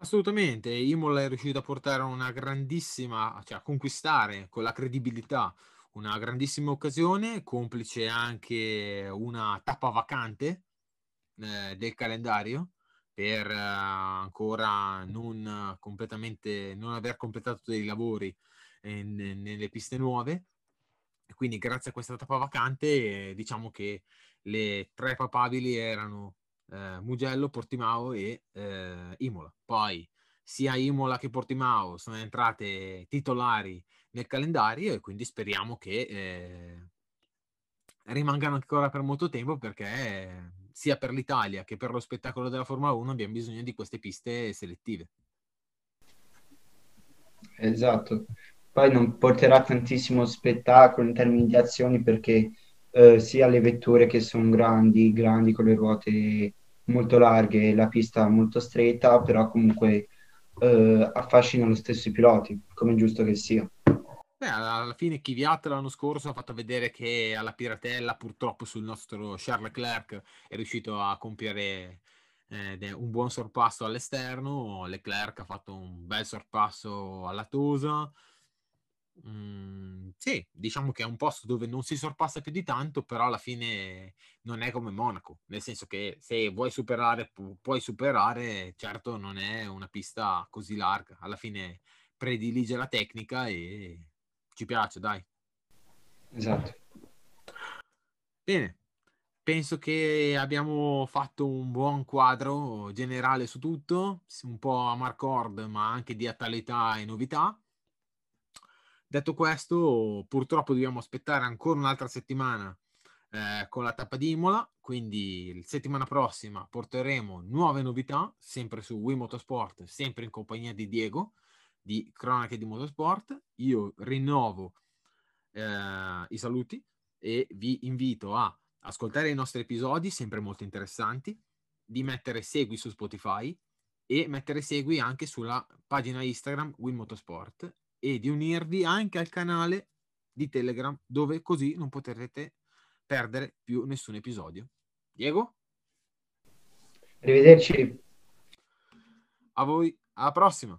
Assolutamente, Imola è riuscito a portare una grandissima, cioè a conquistare con la credibilità una grandissima occasione, complice anche una tappa vacante eh, del calendario per uh, ancora non completamente non aver completato dei lavori eh, nelle piste nuove. Quindi grazie a questa tappa vacante eh, diciamo che le tre papabili erano eh, Mugello, Portimao e eh, Imola. Poi sia Imola che Portimao sono entrate titolari nel calendario e quindi speriamo che eh, rimangano ancora per molto tempo perché sia per l'Italia che per lo spettacolo della Formula 1 abbiamo bisogno di queste piste selettive. Esatto. poi non porterà tantissimo spettacolo in termini di azioni perché eh, sia le vetture che sono grandi, grandi con le ruote molto larghe e la pista molto stretta, però comunque eh, affascinano lo stesso i piloti, come giusto che sia. Beh, alla fine Kvyat l'anno scorso ha fatto vedere che alla Piratella purtroppo sul nostro Charles Leclerc è riuscito a compiere eh, un buon sorpasso all'esterno, Leclerc ha fatto un bel sorpasso alla Tosa, Mm, sì, diciamo che è un posto dove non si sorpassa più di tanto, però alla fine non è come Monaco, nel senso che se vuoi superare, pu- puoi superare, certo non è una pista così larga, alla fine predilige la tecnica e ci piace, dai. Esatto. Bene, penso che abbiamo fatto un buon quadro generale su tutto, un po' a Marcord, ma anche di attualità e novità. Detto questo, purtroppo dobbiamo aspettare ancora un'altra settimana eh, con la tappa di Imola, quindi settimana prossima porteremo nuove novità, sempre su Wii Motorsport, sempre in compagnia di Diego di Cronache di Motorsport. Io rinnovo eh, i saluti e vi invito a ascoltare i nostri episodi, sempre molto interessanti, di mettere segui su Spotify e mettere segui anche sulla pagina Instagram Win Motorsport e di unirvi anche al canale di Telegram dove così non potrete perdere più nessun episodio. Diego? Arrivederci. A voi, alla prossima.